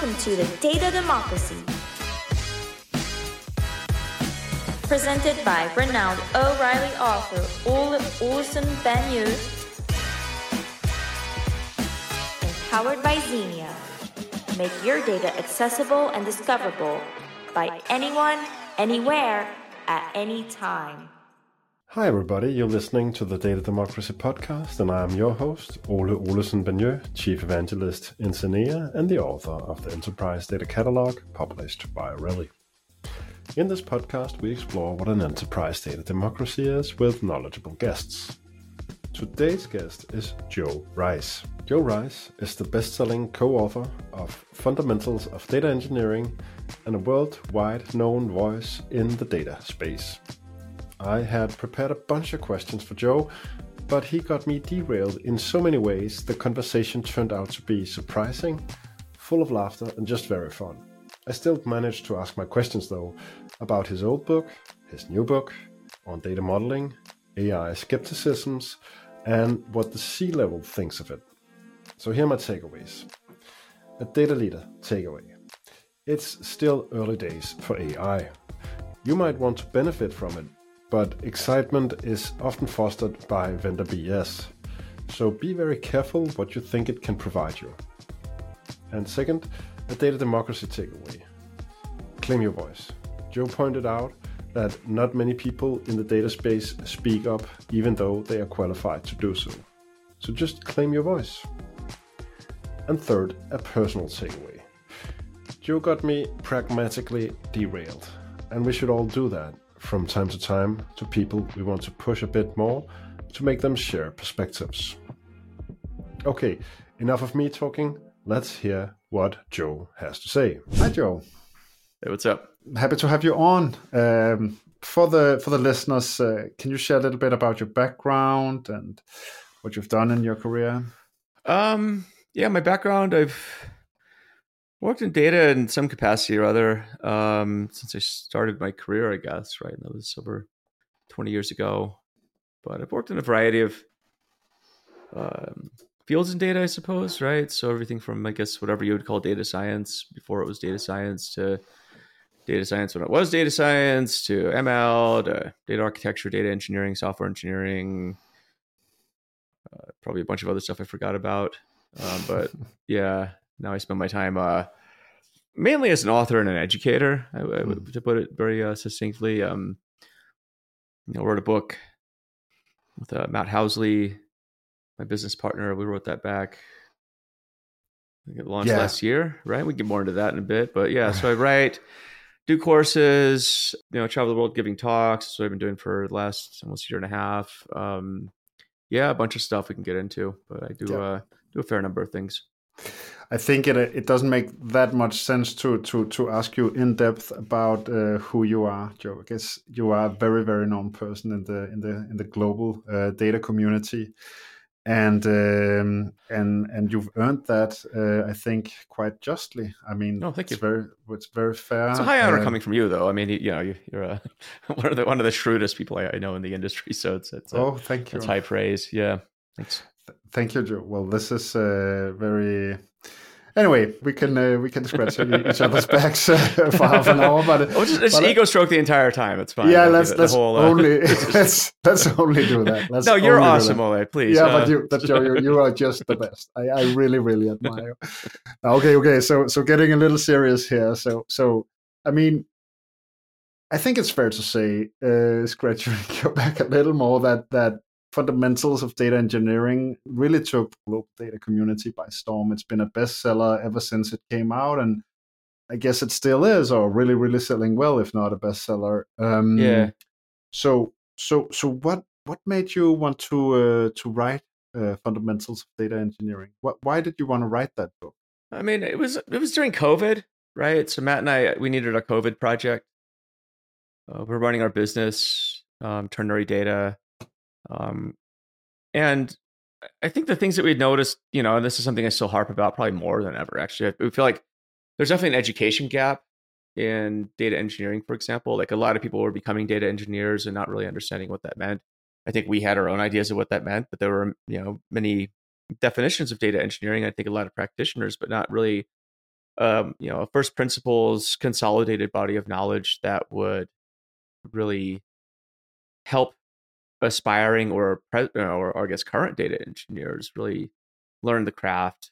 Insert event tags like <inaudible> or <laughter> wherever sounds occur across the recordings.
Welcome to the Data Democracy. Presented by renowned O'Reilly author Ole Olsen Benyu. Empowered by Zeenea. Make your data accessible and discoverable by anyone, anywhere, at any time. Hi, everybody. You're listening to the Data Democracy Podcast, and I am your host, Ole Olesen-Bagneux, Chief Evangelist in Zeenea and the author of the Enterprise Data Catalog, published by O'Reilly. In this podcast, we explore what an enterprise data democracy is with knowledgeable guests. Today's guest is Joe Reis. Joe Reis is the best selling co author of Fundamentals of Data Engineering and a worldwide known voice in the data space. I had prepared a bunch of questions for Joe, but he got me derailed in so many ways the conversation turned out to be surprising, full of laughter, and just very fun. I still managed to ask my questions though about his old book, his new book on data modeling, AI skepticisms, and what the C level thinks of it. So here are my takeaways. A data leader takeaway. It's still early days for AI. You might want to benefit from it but excitement is often fostered by vendor BS. So be very careful what you think it can provide you. And second, a data democracy takeaway. Claim your voice. Joe pointed out that not many people in the data space speak up even though they are qualified to do so. So just claim your voice. And third, a personal takeaway. Joe got me pragmatically derailed, and we should all do that from time to time to people we want to push a bit more to make them share perspectives. Okay, enough of me talking. Let's hear what Joe has to say. Hi, Joe. Hey, what's up? Happy to have you on. Um, for the for the listeners, uh, can you share a little bit about your background and what you've done in your career? Um, yeah, my background. I've worked in data in some capacity or other um, since I started my career, I guess, right? And that was over 20 years ago. But I've worked in a variety of um, fields in data, I suppose, right? So everything from, I guess, whatever you would call data science before it was data science to data science when it was data science to ML to data architecture, data engineering, software engineering, uh, probably a bunch of other stuff I forgot about. Um, but <laughs> yeah, now I spend my time uh, mainly as an author and an educator, I, I, hmm. to put it very uh, succinctly. Um, you know, wrote a book with uh, Matt Housley, my business partner. We wrote that back. It launched yeah. last year, right? We get more into that in a bit, but yeah. So I <laughs> write, do courses, you know, travel the world giving talks. That's what I've been doing for the last almost year and a half. Um, yeah, a bunch of stuff we can get into, but I do yeah. uh, do a fair number of things. I think it it doesn't make that much sense to to to ask you in depth about uh, who you are, Joe. I guess you are a very very known person in the in the in the global uh, data community, and um, and and you've earned that. Uh, I think quite justly. I mean, oh, thank it's you. very it's very fair. It's a high honor uh, coming from you, though. I mean, you know, you, are a, <laughs> one of the one of the shrewdest people I, know in the industry. So it's it's oh, thank you. It's high praise. Yeah, thanks. Thank you, Joe. Well, this is uh, very Anyway, we can uh, we can scratch each other's backs uh, <laughs> for half an hour, but oh, just, just but, ego stroke the entire time. It's fine. Yeah, let's let's whole, uh... only <laughs> <laughs> let's let's only do that. Let's no, you're awesome, Ole. Please. Yeah, but uh, you, but Joe, you, you are just the best. I, I really really admire. You. Okay, okay. So so getting a little serious here. So so I mean, I think it's fair to say, uh, scratching your back a little more that that fundamentals of data engineering really took the global data community by storm. It's been a bestseller ever since it came out, and I guess it still is, or really, really selling well, if not a bestseller. Um, yeah. So, so, so, what what made you want to uh, to write uh, fundamentals of data engineering? What why did you want to write that book? I mean, it was it was during COVID, right? So Matt and I we needed a COVID project. Uh, we're running our business, um, ternary data um, and I think the things that we'd noticed, you know, and this is something I still harp about probably more than ever, actually. We feel like there's definitely an education gap in data engineering, for example. Like a lot of people were becoming data engineers and not really understanding what that meant. I think we had our own ideas of what that meant, but there were, you know, many definitions of data engineering. I think a lot of practitioners, but not really um, you know a first principles consolidated body of knowledge that would really help aspiring or pre- or, or I guess current data engineers really learn the craft,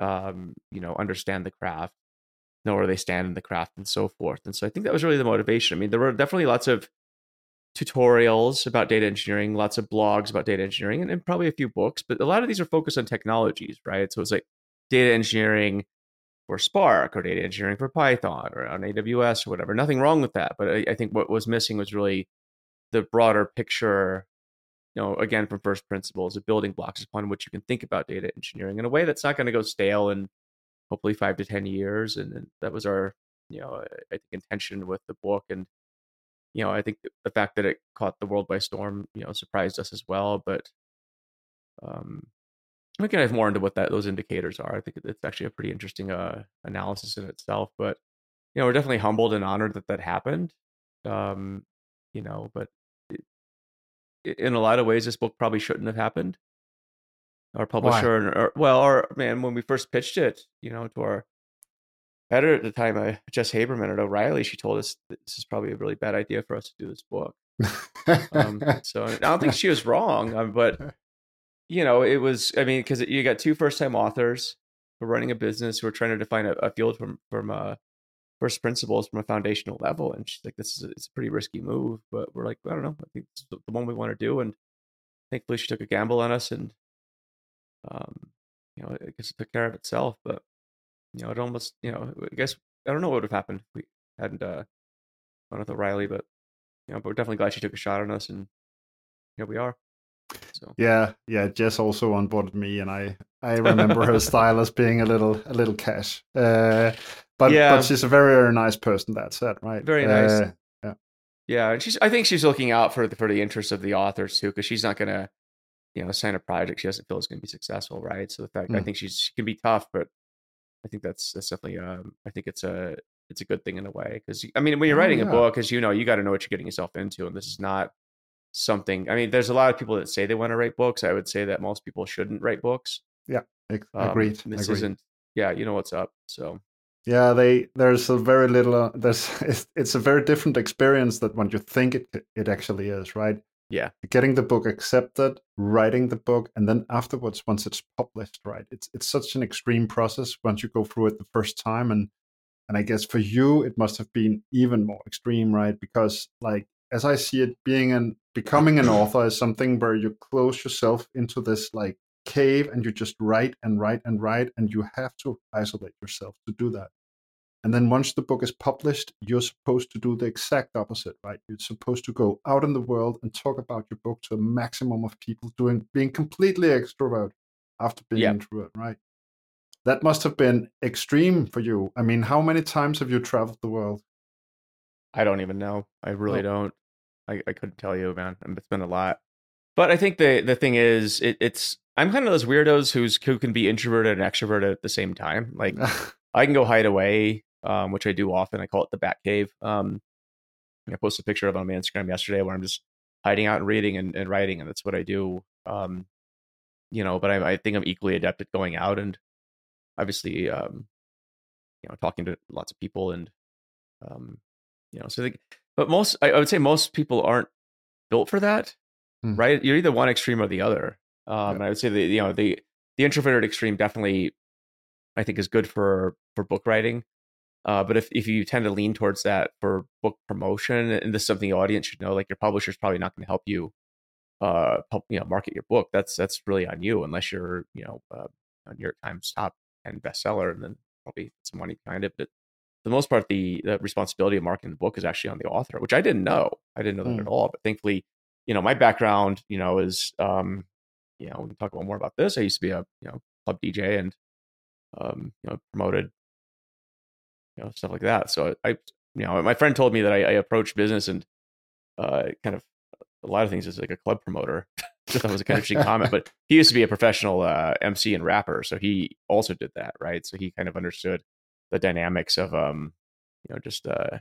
um, you know, understand the craft, know where they stand in the craft, and so forth. And so I think that was really the motivation. I mean, there were definitely lots of tutorials about data engineering, lots of blogs about data engineering, and, and probably a few books. But a lot of these are focused on technologies, right? So it's like data engineering for Spark or data engineering for Python or on AWS or whatever. Nothing wrong with that, but I, I think what was missing was really the broader picture. You know, again from first principles, of building blocks upon which you can think about data engineering in a way that's not going to go stale in hopefully five to ten years. And, and that was our, you know, I think intention with the book. And you know, I think the fact that it caught the world by storm, you know, surprised us as well. But um, we can dive more into what that those indicators are. I think it's actually a pretty interesting uh, analysis in itself. But you know, we're definitely humbled and honored that that happened. Um, you know, but in a lot of ways, this book probably shouldn't have happened. Our publisher, and, or, well, our man, when we first pitched it, you know, to our editor at the time, uh, Jess Haberman at O'Reilly, she told us this is probably a really bad idea for us to do this book. um, <laughs> so I don't think she was wrong, um, but you know, it was. I mean, because you got two first-time authors who are running a business who are trying to define a, a field from from uh, first principles from a foundational level, and she's like, "This is a, it's a pretty risky move," but we're like, "I don't know. I think it's the one we want to do," and thankfully, she took a gamble on us, and um, you know, I guess it took care of itself. But you know, it almost, you know, I guess I don't know what would have happened if we hadn't uh, gone with O'Reilly, but you know, but we're definitely glad she took a shot on us, and here we are. So yeah, yeah. Jess also onboarded me, and I I remember her style as being a little a little cash. Uh, but yeah. but she's a very very nice person. That said, right? Very nice. Uh, yeah, yeah. And she's I think she's looking out for the for the interests of the authors too, because she's not gonna you know sign a project she doesn't feel is going to be successful, right? So the fact mm. I think she's she can be tough, but I think that's that's definitely um I think it's a it's a good thing in a way because I mean when you're oh, writing oh, yeah. a book, as you know, you got to know what you're getting yourself into, and this is not something. I mean, there's a lot of people that say they want to write books. I would say that most people shouldn't write books. Yeah, um, agreed. This agreed. isn't. Yeah, you know what's up. So. Yeah, they there's a very little. Uh, there's <laughs> it's, it's a very different experience than what you think it it actually is, right? Yeah, getting the book accepted, writing the book, and then afterwards, once it's published, right? It's it's such an extreme process once you go through it the first time, and and I guess for you it must have been even more extreme, right? Because like as I see it, being an becoming an author is something where you close yourself into this like cave and you just write and write and write, and you have to isolate yourself to do that. And then once the book is published, you're supposed to do the exact opposite, right? You're supposed to go out in the world and talk about your book to a maximum of people, doing being completely extrovert after being yep. introvert, right? That must have been extreme for you. I mean, how many times have you traveled the world? I don't even know. I really oh. don't. I, I couldn't tell you, man. It's been a lot. But I think the the thing is, it, it's I'm kind of those weirdos who's who can be introverted and extroverted at the same time. Like <laughs> I can go hide away, um, which I do often. I call it the Bat Cave. Um, I posted a picture of it on my Instagram yesterday where I'm just hiding out and reading and, and writing, and that's what I do. Um, you know, but I, I think I'm equally adept at going out and obviously, um, you know, talking to lots of people and, um, you know, so I think but most I, would say most people aren't built for that, hmm. right? You're either one extreme or the other. Um, yeah. I would say the you know the the introverted extreme definitely I think is good for for book writing. Uh, but if, if you tend to lean towards that for book promotion, and this is something the audience should know, like your publisher is probably not going to help you, uh, help, you know, market your book. That's that's really on you, unless you're, you know, uh, New York Times top and bestseller, and then probably some money behind it. But for the most part, the, the responsibility of marketing the book is actually on the author, which I didn't know. I didn't know that mm. at all. But thankfully, you know, my background, you know, is, um, you know, we can talk about more about this. I used to be a, you know, club DJ and, um, you know, promoted, you know, stuff like that. So I, you know, my friend told me that I, I approached business and, uh, kind of a lot of things as like a club promoter. so <laughs> that was a kind of interesting comment. But <laughs> he used to be a professional uh, MC and rapper, so he also did that, right? So he kind of understood the dynamics of um you know just uh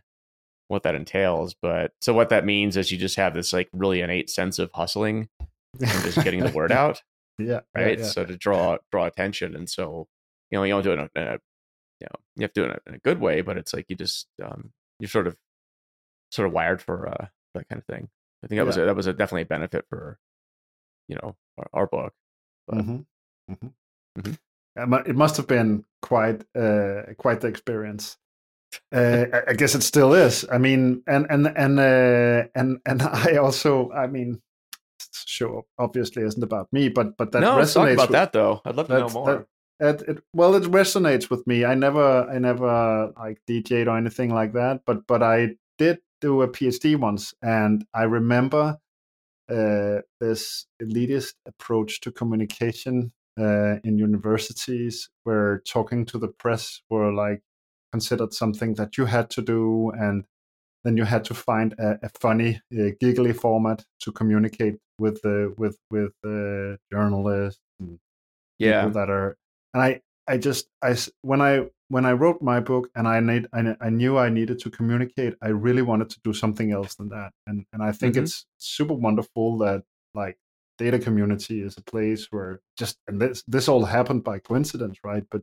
what that entails but so what that means is you just have this like really innate sense of hustling and just getting the word out <laughs> yeah right yeah, yeah. so to draw draw attention and so you know you don't do it in a, in a you know you have to do it in a, good way, but it's like you just um, you're sort of sort of wired for uh, that kind of thing. I think that yeah. was a, that was a definitely a benefit for you know our, our book. But, mm-hmm. Mm-hmm. Mm-hmm. It must have been quite uh, quite the experience. Uh, I guess it still is. I mean, and and and uh, and and <laughs> I also, I mean, sure, obviously isn't about me, but but that no, resonates. Talk about with, that though. I'd love to know more. That, it, it, well, it resonates with me. I never, I never like DJed or anything like that, but but I did do a PhD once, and I remember uh, this elitist approach to communication uh, in universities, where talking to the press were like considered something that you had to do, and then you had to find a, a funny, uh, giggly format to communicate with the with with journalists and yeah. people that are. And I I just I when I when I wrote my book and I need I, I knew I needed to communicate, I really wanted to do something else than that. And and I think mm-hmm. it's super wonderful that like data community is a place where just and this this all happened by coincidence, right? But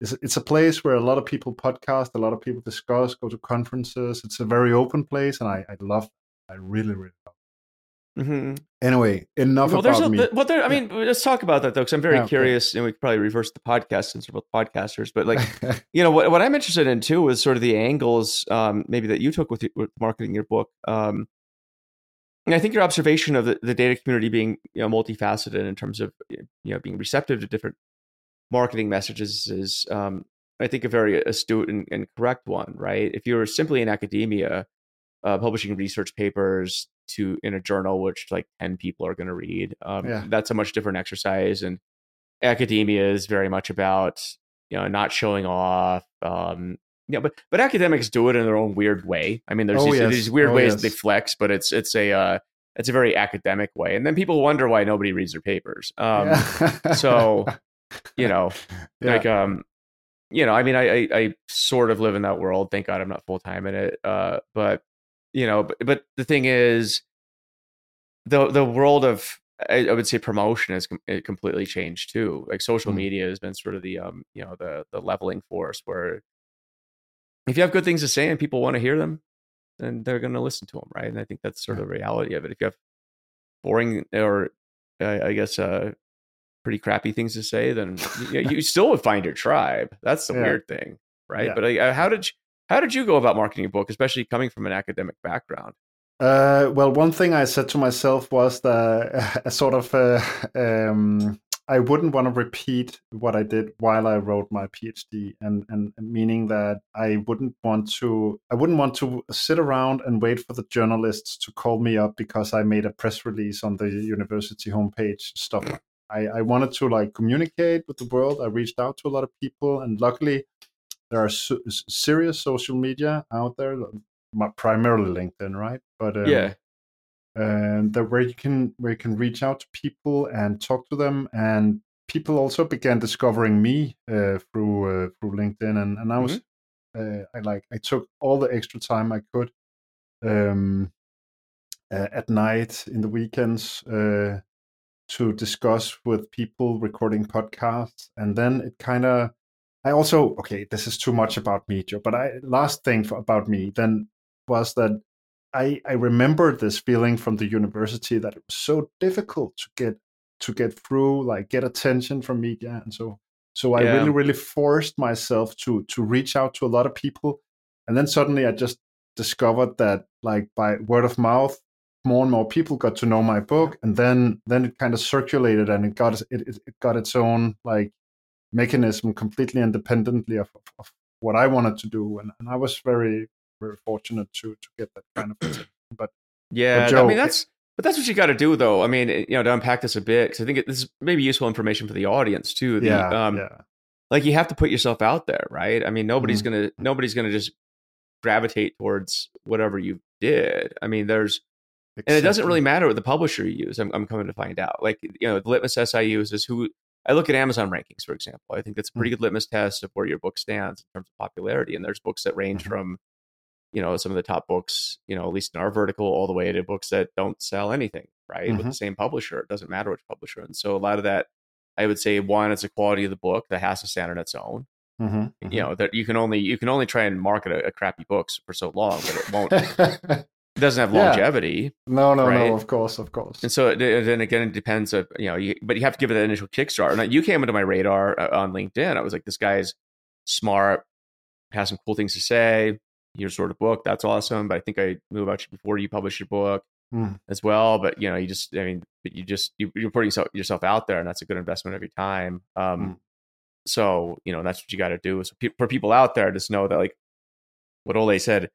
it's it's a place where a lot of people podcast, a lot of people discuss, go to conferences. It's a very open place, and I I love. I really really love. Mm-hmm. Anyway, enough well, about a, me. Well, there. I mean, let's talk about that though, because I'm very yeah, curious. Okay. And we could probably reverse the podcast since we're both podcasters. But like, <laughs> you know, what, what I'm interested in too is sort of the angles, um, maybe that you took with, with marketing your book. Um, and I think your observation of the, the data community being you know multifaceted in terms of you know being receptive to different marketing messages is, um, I think, a very astute and, and, correct one. Right? If you're simply in academia, uh, publishing research papers, to in a journal which like 10 people are going to read um, yeah. that's a much different exercise and academia is very much about you know not showing off um you know, but but academics do it in their own weird way i mean there's, oh, these, yes. these, weird oh, ways yes. they flex but it's it's a uh it's a very academic way and then people wonder why nobody reads their papers um yeah. so you know <laughs> yeah. like um you know i mean I, I i sort of live in that world thank god i'm not full-time in it uh but you know, but, but the thing is, the the world of I, I would say promotion has com- completely changed too. Like social mm. media has been sort of the um you know the the leveling force where if you have good things to say and people want to hear them, then they're going to listen to them, right? And I think that's sort of the reality of it. If you have boring or uh, I guess uh pretty crappy things to say, then you, you still would find your tribe. That's the yeah. weird thing, right? Yeah. But uh, how did you, how did you go about marketing a book, especially coming from an academic background? Uh, well, one thing I said to myself was that a <laughs> sort of uh, um, I wouldn't want to repeat what I did while I wrote my PhD, and, and meaning that I wouldn't want to I wouldn't want to sit around and wait for the journalists to call me up because I made a press release on the university homepage stuff. I, I wanted to like communicate with the world. I reached out to a lot of people, and luckily there are serious social media out there, primarily LinkedIn, right? But um, yeah, and that where you can where you can reach out to people and talk to them, and people also began discovering me uh, through uh, through LinkedIn, and and I was mm-hmm. uh, I like I took all the extra time I could um, uh, at night in the weekends uh, to discuss with people recording podcasts, and then it kind of I also okay, this is too much about me, Joe. But I last thing for, about me then was that I I remember this feeling from the university that it was so difficult to get to get through, like get attention from media, and so so I yeah. really really forced myself to to reach out to a lot of people, and then suddenly I just discovered that like by word of mouth more and more people got to know my book and then then it kind of circulated and it got it, it got its own like mechanism completely independently of, of, of what I wanted to do, and, and, I was very very fortunate to to get that kind of attention. <clears throat> But yeah, but Joe, I mean that's but that's what you got to do, though. I mean, you know, to unpack this a bit, because I think it, this is maybe useful information for the audience too. The, yeah, um, yeah. Like you have to put yourself out there, right? I mean, nobody's mm-hmm. gonna nobody's gonna just gravitate towards whatever you did. I mean, there's Exactly. And it doesn't really matter what the publisher you use. I'm, I'm coming to find out. Like, you know, the litmus test I use is who I look at Amazon rankings, for example. I think that's a pretty mm-hmm. good litmus test of where your book stands in terms of popularity. And there's books that range mm-hmm. from, you know, some of the top books, you know, at least in our vertical, all the way to books that don't sell anything, right? Mm-hmm. With the mm-hmm. same publisher. It doesn't matter which publisher. And so a lot of that, I would say, one, it's the quality of the book that has to stand on its own. Mm-hmm, You know that you can only you can only try and market a, a crappy books for so long, but it won't. <laughs> it doesn't have Yeah. longevity. no, no, Right. no. Of course, of course. And so it, then again, it depends. Of, you know, you, but you have to give it that initial kickstart. And you came into my radar uh, on LinkedIn. I was like, this guy's smart, has some cool things to say. Here's sort of book. That's awesome. But I think I knew about you before you published your book Hmm. as well. But you know, you just, I mean, but you just you, you're putting yourself, yourself out there, and that's a good investment of your time. Um, Hmm. So you know, that's what you got to do. So pe- for people out there, just know that like what Ole said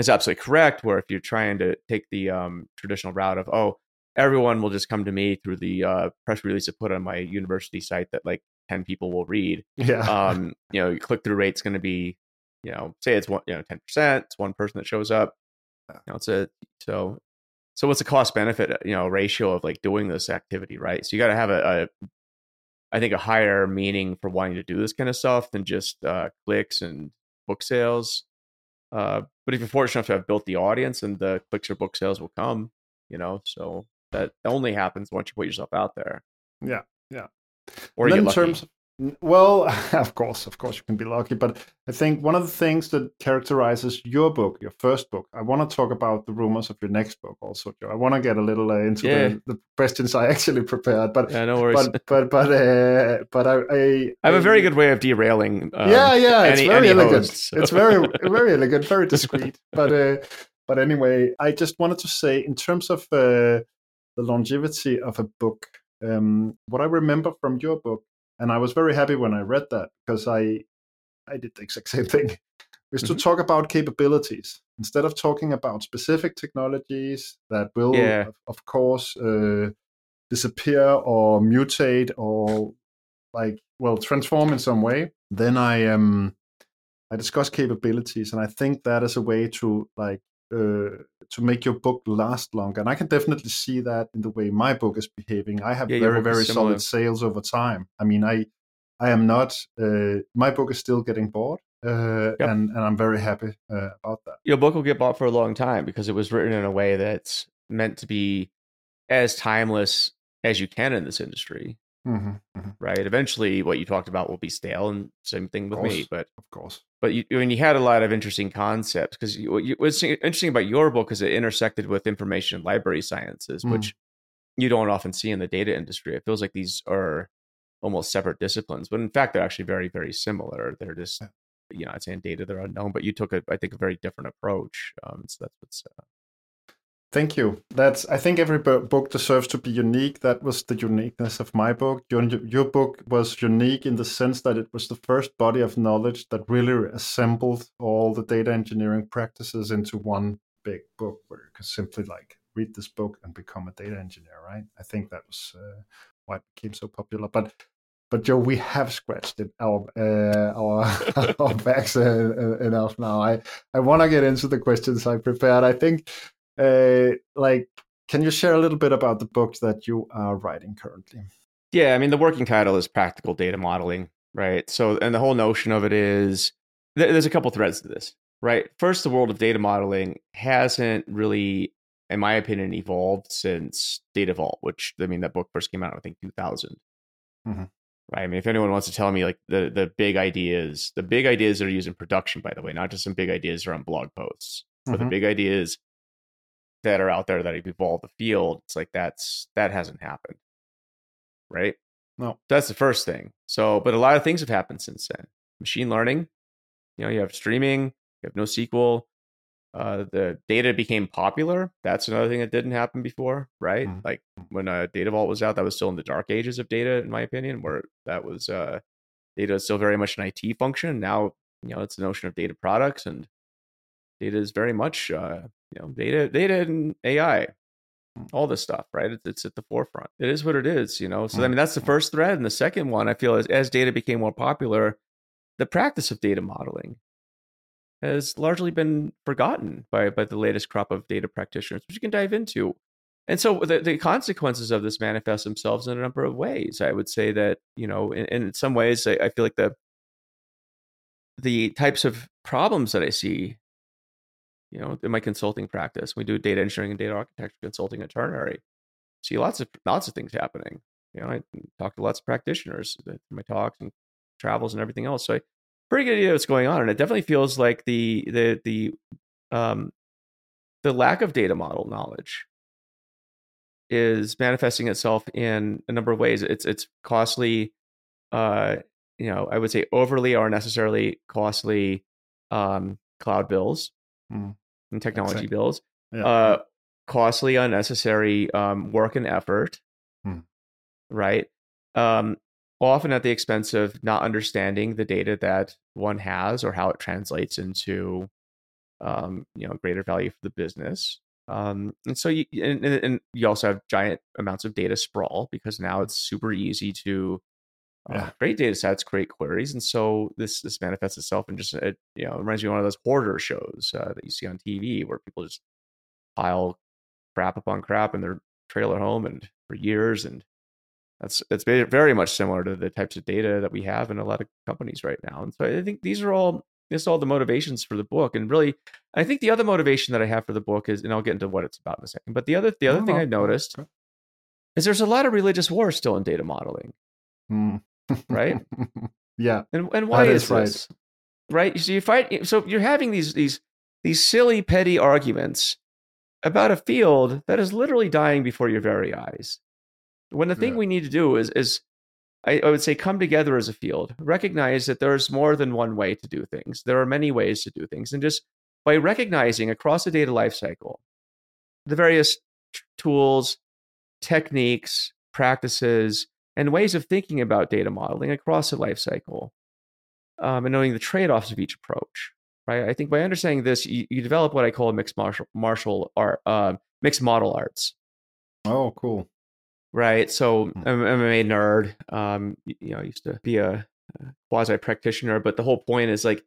is absolutely correct. Where if you're trying to take the um, traditional route of oh, everyone will just come to me through the uh, press release I put on my university site that like ten people will read. Yeah. Um, you know, your click through rate's going to be, you know, say it's one, you know, ten percent. It's one person that shows up. You know, it's a so. So what's the cost benefit, you know, ratio of like doing this activity, right? So you got to have a, a, I think, a higher meaning for wanting to do this kind of stuff than just uh, clicks and book sales. Uh, but if you're fortunate enough to have built the audience, and the clicks or book sales will come, you know. So that only happens once you put yourself out there. Yeah, yeah. Or in terms of, well, <laughs> of course, of course, you can be lucky. But I think one of the things that characterizes your book, your first book, I want to talk about the rumors of your next book also, Joe. I want to get a little uh, into Yeah. the, the questions I <laughs> actually prepared, but yeah, no worries. but but but uh, but I, I I have a very good way of derailing. Um, yeah, yeah, it's any- very any elegant. host, so. It's very, <laughs> very elegant, very discreet. But, uh, but anyway, I just wanted to say, in terms of uh, the longevity of a book, um, what I remember from your book, and I was very happy when I read that because I, I did the exact <laughs> same thing, is to Mhm. talk about capabilities instead of talking about specific technologies that will, Yeah. of, of course, uh, disappear or mutate or like well transform in some way then i um i discuss capabilities and i think that is a way to like uh, to make your book last longer and i can definitely see that in the way my book is behaving. I have Yeah, very very solid sales over time. I mean i i am not uh, my book is still getting bought uh, Yep. and and i'm very happy uh, about that. Your book will get bought for a long time because it was written in a way that's meant to be as timeless as you can in this industry, hmm right? Eventually, what you talked about will be stale, and same thing with me. But of course but you, I mean, you had a lot of interesting concepts because you, what you, what's interesting about your book is it intersected with information and library sciences, Mm. which you don't often see in the data industry. It feels like these are almost separate disciplines, but in fact, they're actually very, very similar. They're just, you know, I'd say in data they're unknown, but you took a, I think, a very different approach. Um, so that's what's uh, Thank you. That's. I think every book deserves to be unique. That was the uniqueness of my book. Your your book was unique in the sense that it was the first body of knowledge that really assembled all the data engineering practices into one big book, where you could simply like read this book and become a data engineer. Right. I think that was uh, why it became so popular. But but Joe, we have scratched it our uh, our <laughs> our backs uh, uh, enough now. I I want to get into the questions I prepared. I think uh, like can you share a little bit about the book that you are writing currently Yeah, I mean the working title is practical data modeling, right? So, and the whole notion of it is th- there's a couple threads to this, right? First, the world of data modeling hasn't really, in my opinion, evolved since Data Vault, which I mean that book first came out, I think, 2000. Mhm. Right. I mean, if anyone wants to tell me like the the big ideas, the big ideas that are used in production, by the way, not just some big ideas are on blog posts, but the Mhm. big ideas that are out there that have evolved the field, it's like that's that hasn't happened. Right? No. That's the first thing. So, but a lot of things have happened since then. Machine learning, you know, you have streaming, you have NoSQL. Uh, the data became popular. That's another thing that didn't happen before, right? Mhm. Like when uh, Data Vault was out, that was still in the dark ages of data, in my opinion, where that was uh, data is still very much an IT function. Now, you know, it's the notion of data products, and data is very much, uh, you know, data, data and AI, mm. all this stuff, right? It's, it's at the forefront. It is what it is, you know. So I mm. mean, that's the mm. first thread, and the second one, I feel, is as data became more popular, the practice of data modeling has largely been forgotten by by the latest crop of data practitioners, which you can dive into. And so the, the consequences of this manifest themselves in a number of ways. I would say that, you know, in, in some ways, I, I feel like the the types of problems that I see, you know, in my consulting practice, we do data engineering and data architecture consulting at Ternary. See lots of lots of things happening. You know, I talk to lots of practitioners in my talks and travels and everything else. So I, pretty good idea what's going on, and it definitely feels like the the the um the lack of data model knowledge is manifesting itself in a number of ways. It's it's costly, uh, you know, I would say overly or necessarily costly um, cloud bills Mm. and technology Exactly. bills. Yeah. Uh, costly, unnecessary um, work and effort, Hmm. right? Um, often at the expense of not understanding the data that one has or how it translates into, um, you know, greater value for the business. Um, and so you and, and you also have giant amounts of data sprawl because now it's super easy to Yeah. create data sets, create queries, and so this this manifests itself in just it, you know it reminds me of one of those hoarder shows uh, that you see on TV where people just pile crap upon crap in their trailer home and for years and that's it's very much similar to the types of data that we have in a lot of companies right now and so i think these are all this is all the motivations for the book and really i think the other motivation that i have for the book is and i'll get into what it's about in a second but the other the other No, thing i no, noticed okay. is there's a lot of religious war still in data modeling Mm. Right <laughs> yeah. and and why That is, is right. this? Right? So you fight so you're having these these these silly petty arguments about a field that is literally dying before your very eyes. When the thing Yeah. we need to do is is I, I would say come together as a field, recognize that there's more than one way to do things. There are many ways to do things. And just by recognizing across the data lifecycle the various t- tools, techniques, practices, and ways of thinking about data modeling across the lifecycle, um, and knowing the trade-offs of each approach. Right. I think by understanding this, you, you develop what I call mixed martial, martial art, uh, mixed model arts. Oh, cool. Right. So Hmm. I'm, I'm a nerd. Um, you know, I used to be a, quasi practitioner, but the whole point is like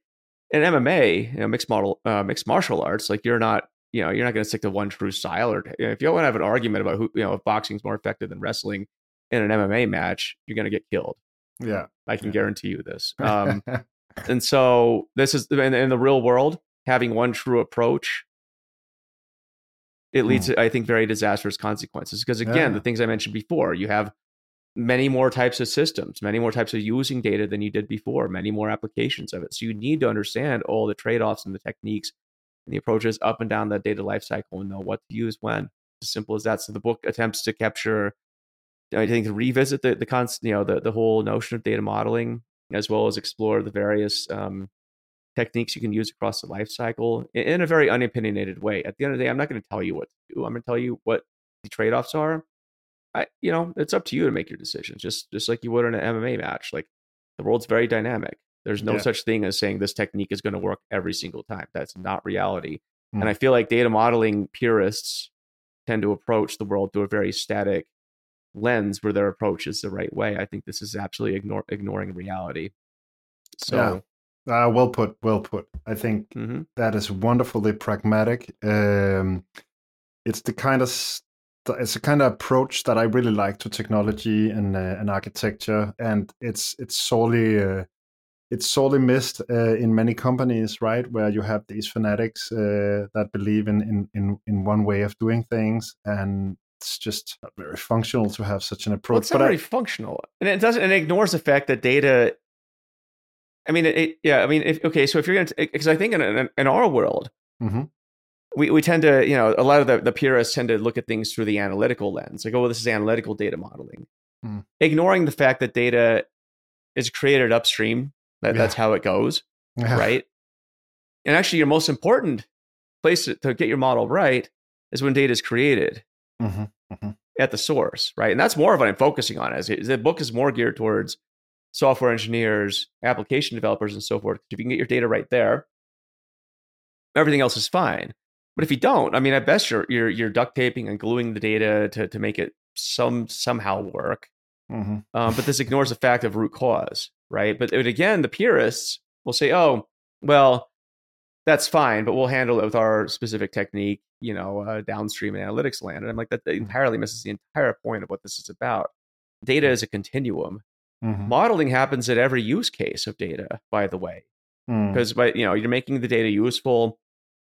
in MMA, you know, mixed model, uh, mixed martial arts, like you're not, you know, you're not going to stick to one true style. Or you know, if you want to have an argument about who, you know, if boxing's more effective than wrestling in an MMA match, you're going to get killed. Yeah. I can guarantee you this. <laughs> Um, <laughs> and so this is in, in the real world, having one true approach, it leads to, I think, very disastrous consequences. Because again, Yeah. the things I mentioned before, you have many more types of systems, many more types of using data than you did before, many more applications of it. So you need to understand all the trade-offs and the techniques and the approaches up and down that data lifecycle and know what to use when. As simple as that. So the book attempts to capture, I think, to revisit the the const, you know, the the whole notion of data modeling, as well as explore the various um, techniques you can use across the life cycle in, a very unopinionated way. At the end of the day, I'm not going to tell you what to do. I'm going to tell you what the trade-offs are. I, you know, it's up to you to make your decisions, just just like you would in an MMA match. Like the world's very dynamic. There's no Yeah. such thing as saying this technique is going to work every single time. That's not reality. Mm. And I feel like data modeling purists tend to approach the world through a very static lens where their approach is the right way. I think this is absolutely ignore, ignoring reality. So, Uh, well put. Well put. I think mhm. that is wonderfully pragmatic. Um, it's the kind of st- it's a kind of approach that I really like to technology and uh, and architecture, and it's it's solely. uh, it's sorely missed uh, in many companies, right? Where you have these fanatics uh, that believe in, in in in one way of doing things, and it's just not very functional to have such an well, approach. it's not but I- very functional, and it doesn't. And it ignores the fact that data. I mean, it, it- yeah. I mean, if, okay. So if you're going to, because I think in, in our world, Mhm. we we tend to, you know, a lot of the the purists tend to look at things through the analytical lens. Like, oh, well, this is analytical data modeling, Mm. ignoring the fact that data is created upstream. That Yeah. that's how it goes. right? And actually, your most important place to, to get your model right is when data is created Mhm. at the source, right? And that's more of what I'm focusing on. As the book is more geared towards software engineers, application developers, and so forth. If you can get your data right there, everything else is fine. But if you don't, I mean, at best, you're you're, you're duct taping and gluing the data to to make it some somehow work. Mhm. Um, but this ignores the fact of root cause, right? But, but again, the purists will say, "Oh, well, that's fine, but we'll handle it with our specific technique, you know, uh, downstream analytics land." And I'm like, that, that entirely misses the entire point of what this is about. Data is a continuum. Mhm. Modeling happens at every use case of data, by the way, Mm. because by you know you're making the data useful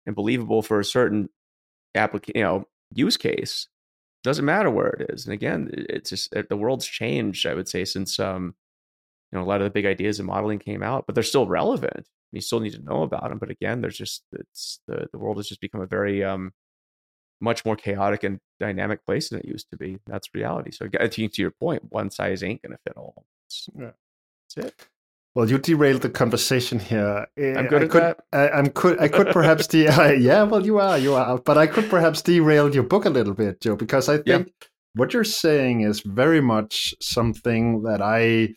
and believable for a certain application, you know, use case. Doesn't matter where it is. And again, it's just the world's changed. I would say since um you know, a lot of the big ideas of modeling came out, but they're still relevant. You still need to know about them. But again, there's just it's the the world has just become a very um much more chaotic and dynamic place than it used to be. That's reality. So I think to your point, one size ain't gonna fit all. Yeah. That's it. Well, you derailed the conversation here. I'm good I at could, that. I, I'm could I could perhaps de- <laughs> yeah. Well, you are you are, but I could perhaps derail your book a little bit, Joe, because I think Yeah. what you're saying is very much something that I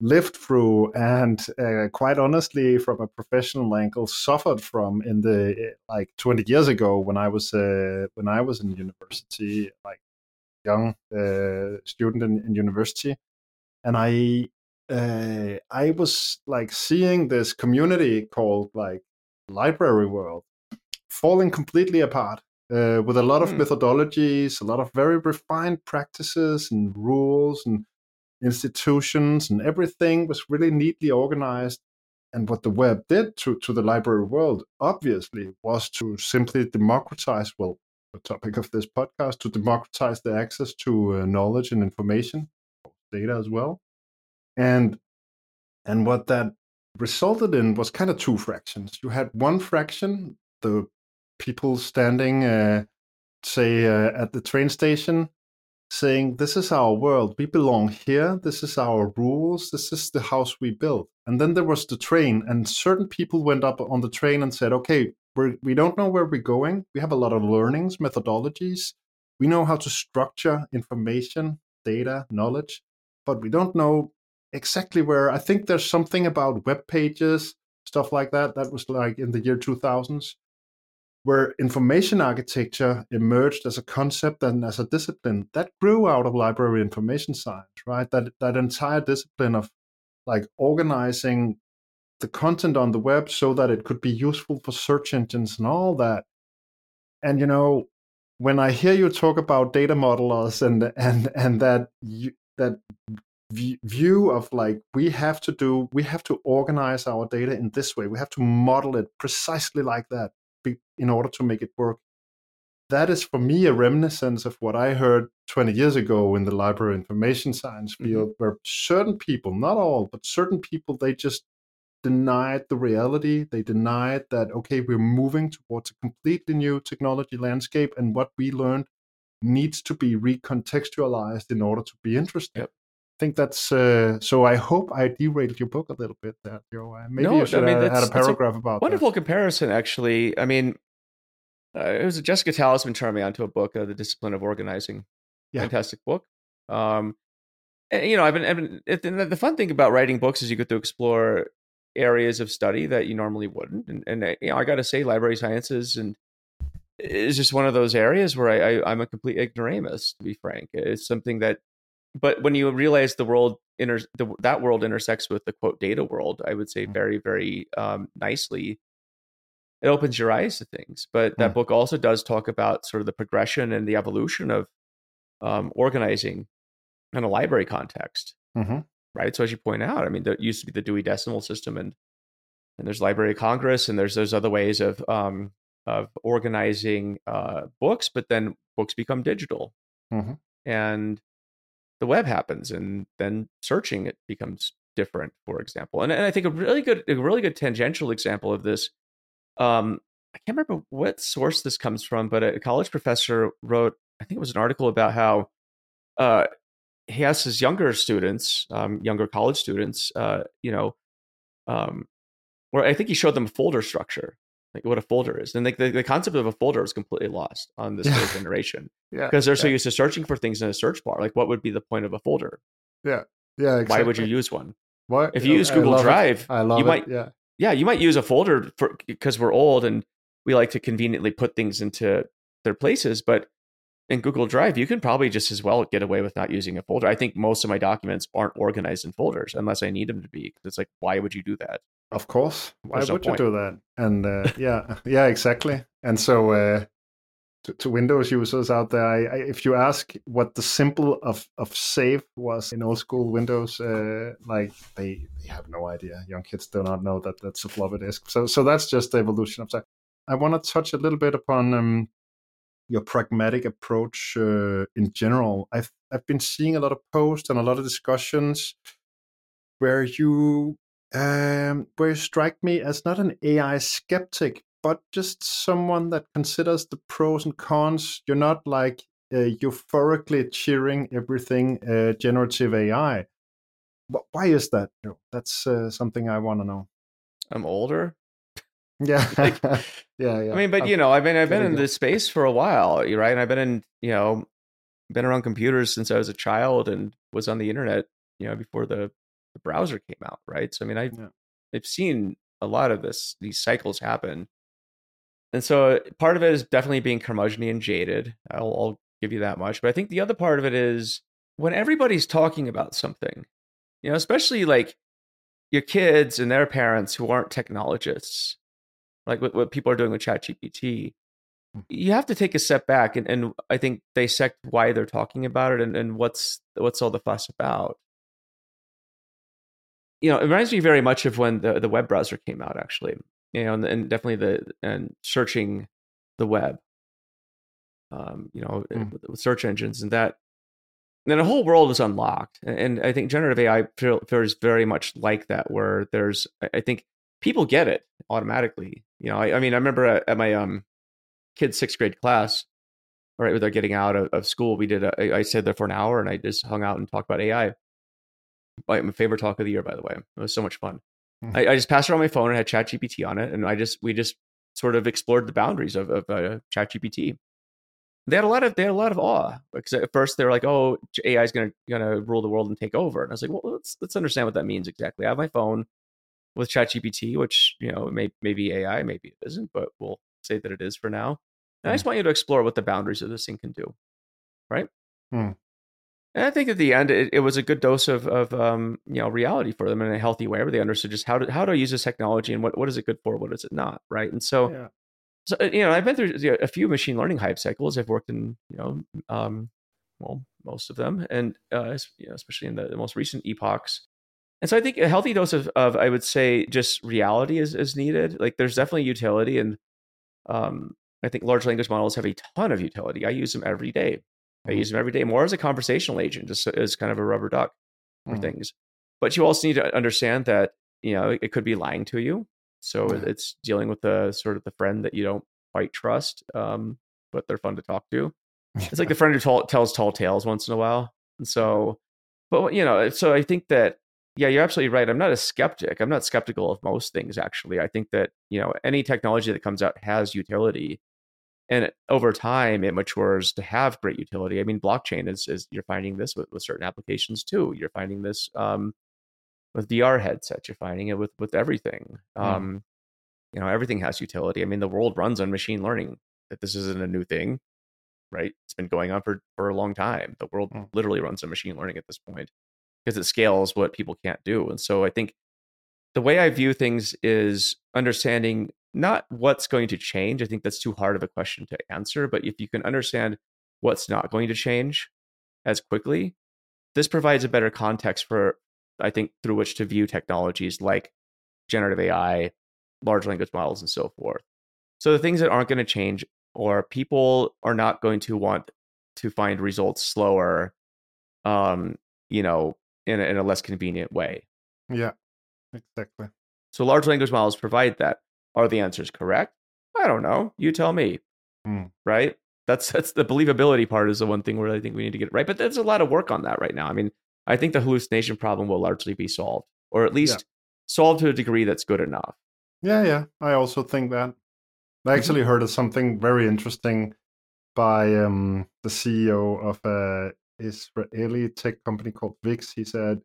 lived through and uh, quite honestly from a professional angle suffered from in the uh, like 20 years ago when i was uh, when i was in university like young uh, student in, in university and i uh, i was like seeing this community called like library world falling completely apart uh, with a lot of Hmm. methodologies a lot of very refined practices and rules and institutions and everything was really neatly organized. And what the web did to, to the library world, obviously, was to simply democratize, well, the topic of this podcast, to democratize the access to uh, knowledge and information, data as well. And and what that resulted in was kind of two fractions. You had one fraction, the people standing, uh, say, uh, at the train station saying this is our world. We belong here. This is our rules. This is the house we built. And then there was the train and certain people went up on the train and said okay we're, we don't know where we're going. We have a lot of learnings methodologies. We know how to structure information data knowledge but we don't know exactly where. I think there's something about web pages stuff like that that was like in the year 2000s where information architecture emerged as a concept and as a discipline that grew out of library information science right? That that entire discipline of like organizing the content on the web so that it could be useful for search engines and all that. And you know when i hear you talk about data modelers and and and that you, that view of like we have to do we have to organize our data in this way we have to model it precisely like that be- in order to make it work that is for me a reminiscence of what i heard 20 years ago in the library information science Mhm. field where certain people not all but certain people they just denied the reality they denied that okay we're moving towards a completely new technology landscape and what we learned needs to be recontextualized in order to be interesting Yep. I think that's uh, so. I hope I derailed your book a little bit there, Joe. Uh, Maybe No, you should I mean, have had a that's a paragraph about Wonderful comparison, actually. I mean, uh, it was Jessica Talisman turned me onto a book, uh, The Discipline of Organizing. Yeah. Fantastic book. Um, and, you know, I've been, I've been it, the fun thing about writing books is you get to explore areas of study that you normally wouldn't. And, and uh, you know, I got to say, library sciences and is just one of those areas where I, I, I'm a complete ignoramus, to be frank. It's something that, but when you realize the world inter, the, that world intersects with the quote data world, I would say Mm. very, very um, nicely. It opens your eyes to things. But that Mm. book also does talk about sort of the progression and the evolution of um, organizing in a library context hmm right? So as you point out, I mean, there used to be the Dewey Decimal System, and and there's Library of Congress, and there's those other ways of um, of organizing uh, books, but then books become digital, Mhm. and the web happens, and then searching it becomes different, for example. And, and I think a really good, a really good tangential example of this. Um, I can't remember what source this comes from, but a college professor wrote, I think it was an article about how uh, he asked his younger students, um, younger college students, uh, you know, um, where I think he showed them a folder structure, like what a folder is, and like the, the concept of a folder is completely lost on this Yeah. <laughs> generation Yeah, because they're so yeah. used to searching for things in a search bar. Like, what would be the point of a folder? yeah, exactly. Why would you use one? Why? If you use I Google it. Drive, I love you it. might- Yeah, Yeah, you might use a folder for because we're old and we like to conveniently put things into their places, but in Google Drive, you can probably just as well get away with not using a folder. I think most of my documents aren't organized in folders unless I need them to be. It's like, why would you do that? Of course. Why There's no would you do that? And uh, <laughs> yeah, yeah, exactly. And so, uh, to, to Windows users out there, I, I, if you ask what the symbol of of save was in old school Windows, uh, like they, they have no idea. Young kids do not know that that's a floppy disk. So so that's just the evolution of that. I want to touch a little bit upon um, your pragmatic approach uh, in general. I've I've been seeing a lot of posts and a lot of discussions where you um, where you strike me as not an AI skeptic, but just someone that considers the pros and cons. You're not like uh, euphorically cheering everything uh, generative AI. But Why is that? That's uh, something I want to know. I'm older. Yeah, <laughs> like, yeah, <laughs> yeah. I mean, but you know, I mean, I've been in this space for a while, right? And I've been in, you know, been around computers since I was a child and was on the internet, you know, before the, the browser came out, right? So I mean, I yeah. I've seen a lot of this these cycles happen, and so part of it is definitely being curmudgeony and jaded. I'll, I'll give you that much, but I think the other part of it is when everybody's talking about something, you know, especially like your kids and their parents who aren't technologists, like what, what people are doing with ChatGPT, hmm. you have to take a step back and, and I think dissect why they're talking about it and, and what's what's all the fuss about. You know, it reminds me very much of when the, the web browser came out, actually. You know, and, and definitely the and searching the web. Um, you know, mm. with, with search engines and that then a whole world is unlocked and i think generative ai feels very much like that where there's i think people get it automatically you know i, I mean i remember at, at, my um kid's sixth grade class right they're getting out of, of school we did a, I stayed there for an hour and i just hung out and talked about ai my, my favorite talk of the year by the way it was so much fun mm-hmm. I, I, just passed it on my phone and had chat gpt on it and i just we just sort of explored the boundaries of, of uh, chat gpt they had a lot of they had a lot of awe because at first they were like, "Oh, AI is gonna gonna rule the world and take over," and I was like, "Well, let's let's understand what that means exactly." I have my phone with ChatGPT, which you know may maybe AI, maybe it isn't, but we'll say that it is for now. And mm. I just want you to explore what the boundaries of this thing can do, right? Mm. And I think at the end, it, it, was a good dose of, of um, you know reality for them in a healthy way, where they understood just how to how to use this technology and what what is it good for, what is it not, right? And so yeah. so uh, you know i've been through a few machine learning hype cycles. I've worked in you know um, well most of them and uh, you know, especially in the, the, most recent epochs. And so i think a healthy dose of, of i would say just reality is, is needed. Like there's definitely utility and um, i think large language models have a ton of utility. I use them every day i mm-hmm. use them every day more as a conversational agent just as kind of a rubber duck for mm. things but you also need to understand that you know it could be lying to you so yeah. it's dealing with the sort of the friend that you don't quite trust, um, but they're fun to talk to. <laughs> It's like the friend who tells tall tales once in a while. And so, but you know, so I think that yeah, you're absolutely right. I'm not a skeptic. I'm not skeptical of most things. Actually, I think that you know any technology that comes out has utility, and over time it matures to have great utility. I mean, blockchain is is you're finding this with, with certain applications too. You're finding this um, with VR headsets. You're finding it with with everything. Mm. Um, you know, everything has utility. I mean, the world runs on machine learning. That this isn't a new thing, right? It's been going on for for a long time. The world mm. literally runs on machine learning at this point because it scales what people can't do. And so I think the way I view things is understanding not what's going to change. I think that's too hard of a question to answer. But if you can understand what's not going to change as quickly, this provides a better context for I think, through which to view technologies like generative AI, large language models, and so forth. So the things that aren't going to change, or people are not going to want to find results slower, um, you know, in a, in a less convenient way. Yeah, exactly. So large language models provide that. Are the answers correct? I don't know. You tell me. Mm. Right? That's that's the believability part is the one thing where I think we need to get right. But there's a lot of work on that right now. I mean, I think the hallucination problem will largely be solved, or at least yeah. solved to a degree that's good enough. Yeah, yeah. I also think that. I mm-hmm. actually heard of something very interesting by um, the CEO of a Israeli tech company called Wix. He said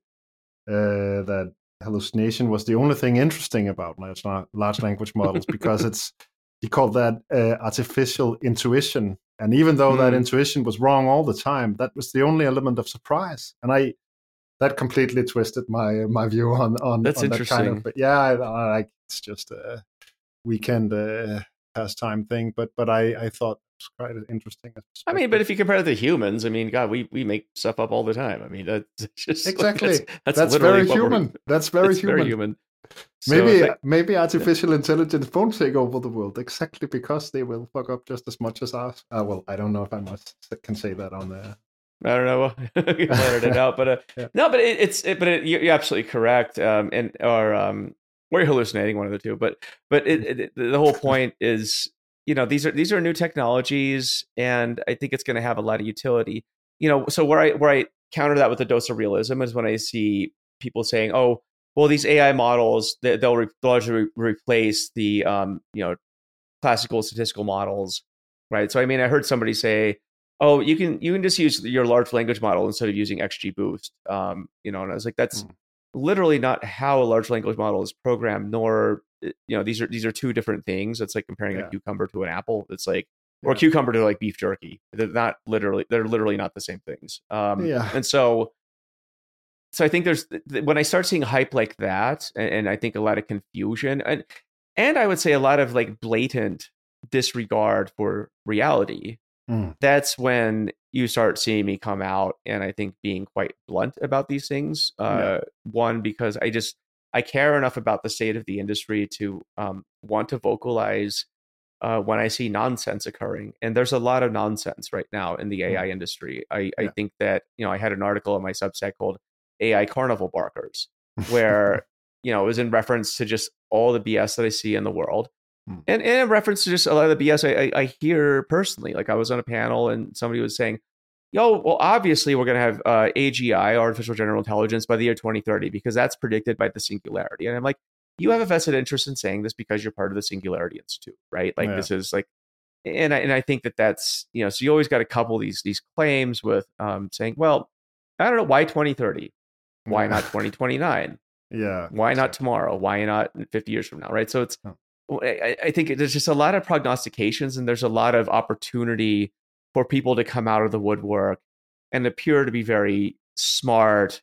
uh, that hallucination was the only thing interesting about large, large language models because it's he called that uh, artificial intuition and even though mm. that intuition was wrong all the time that was the only element of surprise and i that completely twisted my my view on on, That's on interesting. that kind of. But yeah, I, I, it's just a weekend uh, pastime thing. But but I I thought it was quite interesting. I mean, but if you compare it to humans, I mean, God, we we make stuff up all the time. I mean, that's <laughs> just exactly like, that's, that's, that's <laughs> very human. That's very human. Very human. So maybe like, maybe artificial yeah. intelligence won't take over the world exactly because they will fuck up just as much as us. Uh, well, I don't know if I must can say that on there. I don't know. <laughs> you blurred it out, but uh, Yeah. no, but it, it's it, but it, you're absolutely correct. Um, and or um, you're hallucinating one of the two. But but it, it, the whole point is, you know, these are these are new technologies, and I think it's going to have a lot of utility. You know, so where I where I counter that with a dose of realism is when I see people saying, "Oh, well, these AI models they, they'll re- largely re- replace the um, you know classical statistical models." Right. So I mean, I heard somebody say, oh you can you can just use your large language model instead of using xgboost um, you know and i was like that's Mm. Literally not how a large language model is programmed nor uh, you know these are these are two different things it's like comparing Yeah. a cucumber to an apple it's like or Yeah. a cucumber to like beef jerky they're not literally they're literally not the same things um, Yeah. and so so i think there's when i start seeing hype like that and, and i think a lot of confusion and and i would say a lot of like blatant disregard for reality Mm. that's when you start seeing me come out and I think being quite blunt about these things. Uh, Yeah. One, because I just I care enough about the state of the industry to um, want to vocalize uh, when I see nonsense occurring, and there's a lot of nonsense right now in the AI industry. I, I Hmm. Think that you know I had an article on my Substack called "AI Carnival Barkers," <laughs> where you know it was in reference to just all the BS that I see in the world. Hmm. And, and in reference to just a lot of the BS I, I, I hear personally, like I was on a panel and somebody was saying, "Yo, well, obviously we're going to have uh, AGI, artificial general intelligence, by the year 2030 because that's predicted by the singularity." And I'm like, "You have a vested interest in saying this because you're part of the Singularity Institute, right? Like Yeah. this is like." And I, and I think that that's you know so you always got to couple these these claims with um, saying well I don't know why 2030 why Yeah. not 2029 <laughs> Yeah. why not tomorrow why not 50 years from now right so it's Oh. I, I think there's just a lot of prognostications and there's a lot of opportunity for people to come out of the woodwork and appear to be very smart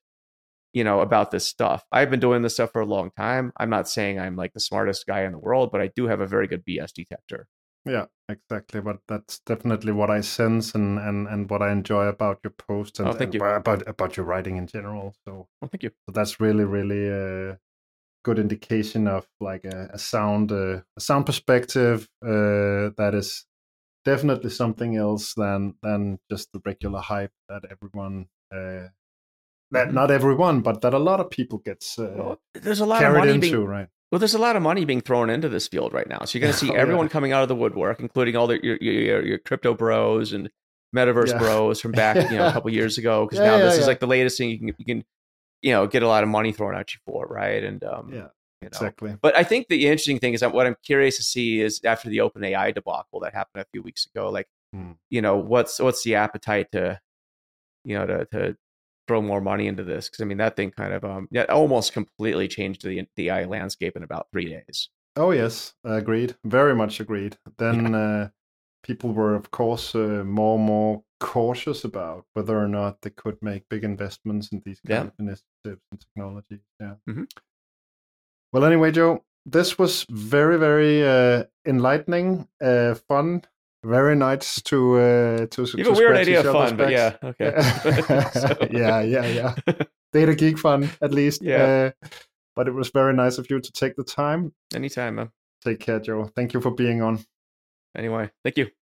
you know about this stuff i've been doing this stuff for a long time i'm not saying i'm like the smartest guy in the world but i do have a very good bs detector Yeah, exactly. But that's definitely what I sense and and and what I enjoy about your post and, Oh, and about about your writing in general. So, well thank you so that's really really a good indication of like a, a sound uh, a sound perspective uh, that is definitely something else than than just the regular hype that everyone uh, that Mhm. not everyone but that a lot of people gets uh, Well, there's a lot of money into being right Well, there's a lot of money being thrown into this field right now. So you're going <laughs> to see Oh, yeah. everyone coming out of the woodwork, including all the, your, your your crypto bros and metaverse Yeah. bros from back you know a <laughs> couple years ago. Because Yeah, now yeah, this is like the latest thing you can you can you know get a lot of money thrown at you for, right? And um, yeah you know. exactly But I think the interesting thing is that what I'm curious to see is after the OpenAI debacle that happened a few weeks ago, like Hmm. you know what's what's the appetite to you know to to throw more money into this because I mean that thing kind of um yeah almost completely changed the the AI landscape in about three days. Oh yes, agreed. Very much agreed. Then uh, people were, of course, uh, more and more cautious about whether or not they could make big investments in these kind Yeah. of initiatives and technology. Yeah. Mhm. Well, anyway, Joe, this was very, very uh, enlightening, uh, fun, very nice to uh, to. You have a weird idea of fun, but yeah, yeah, okay. <laughs> <laughs> So- yeah, yeah, yeah. <laughs> Data geek fun, at least. Yeah. Uh, but it was very nice of you to take the time Anytime, man. Take care, Joe. Thank you for being on. Anyway, thank you.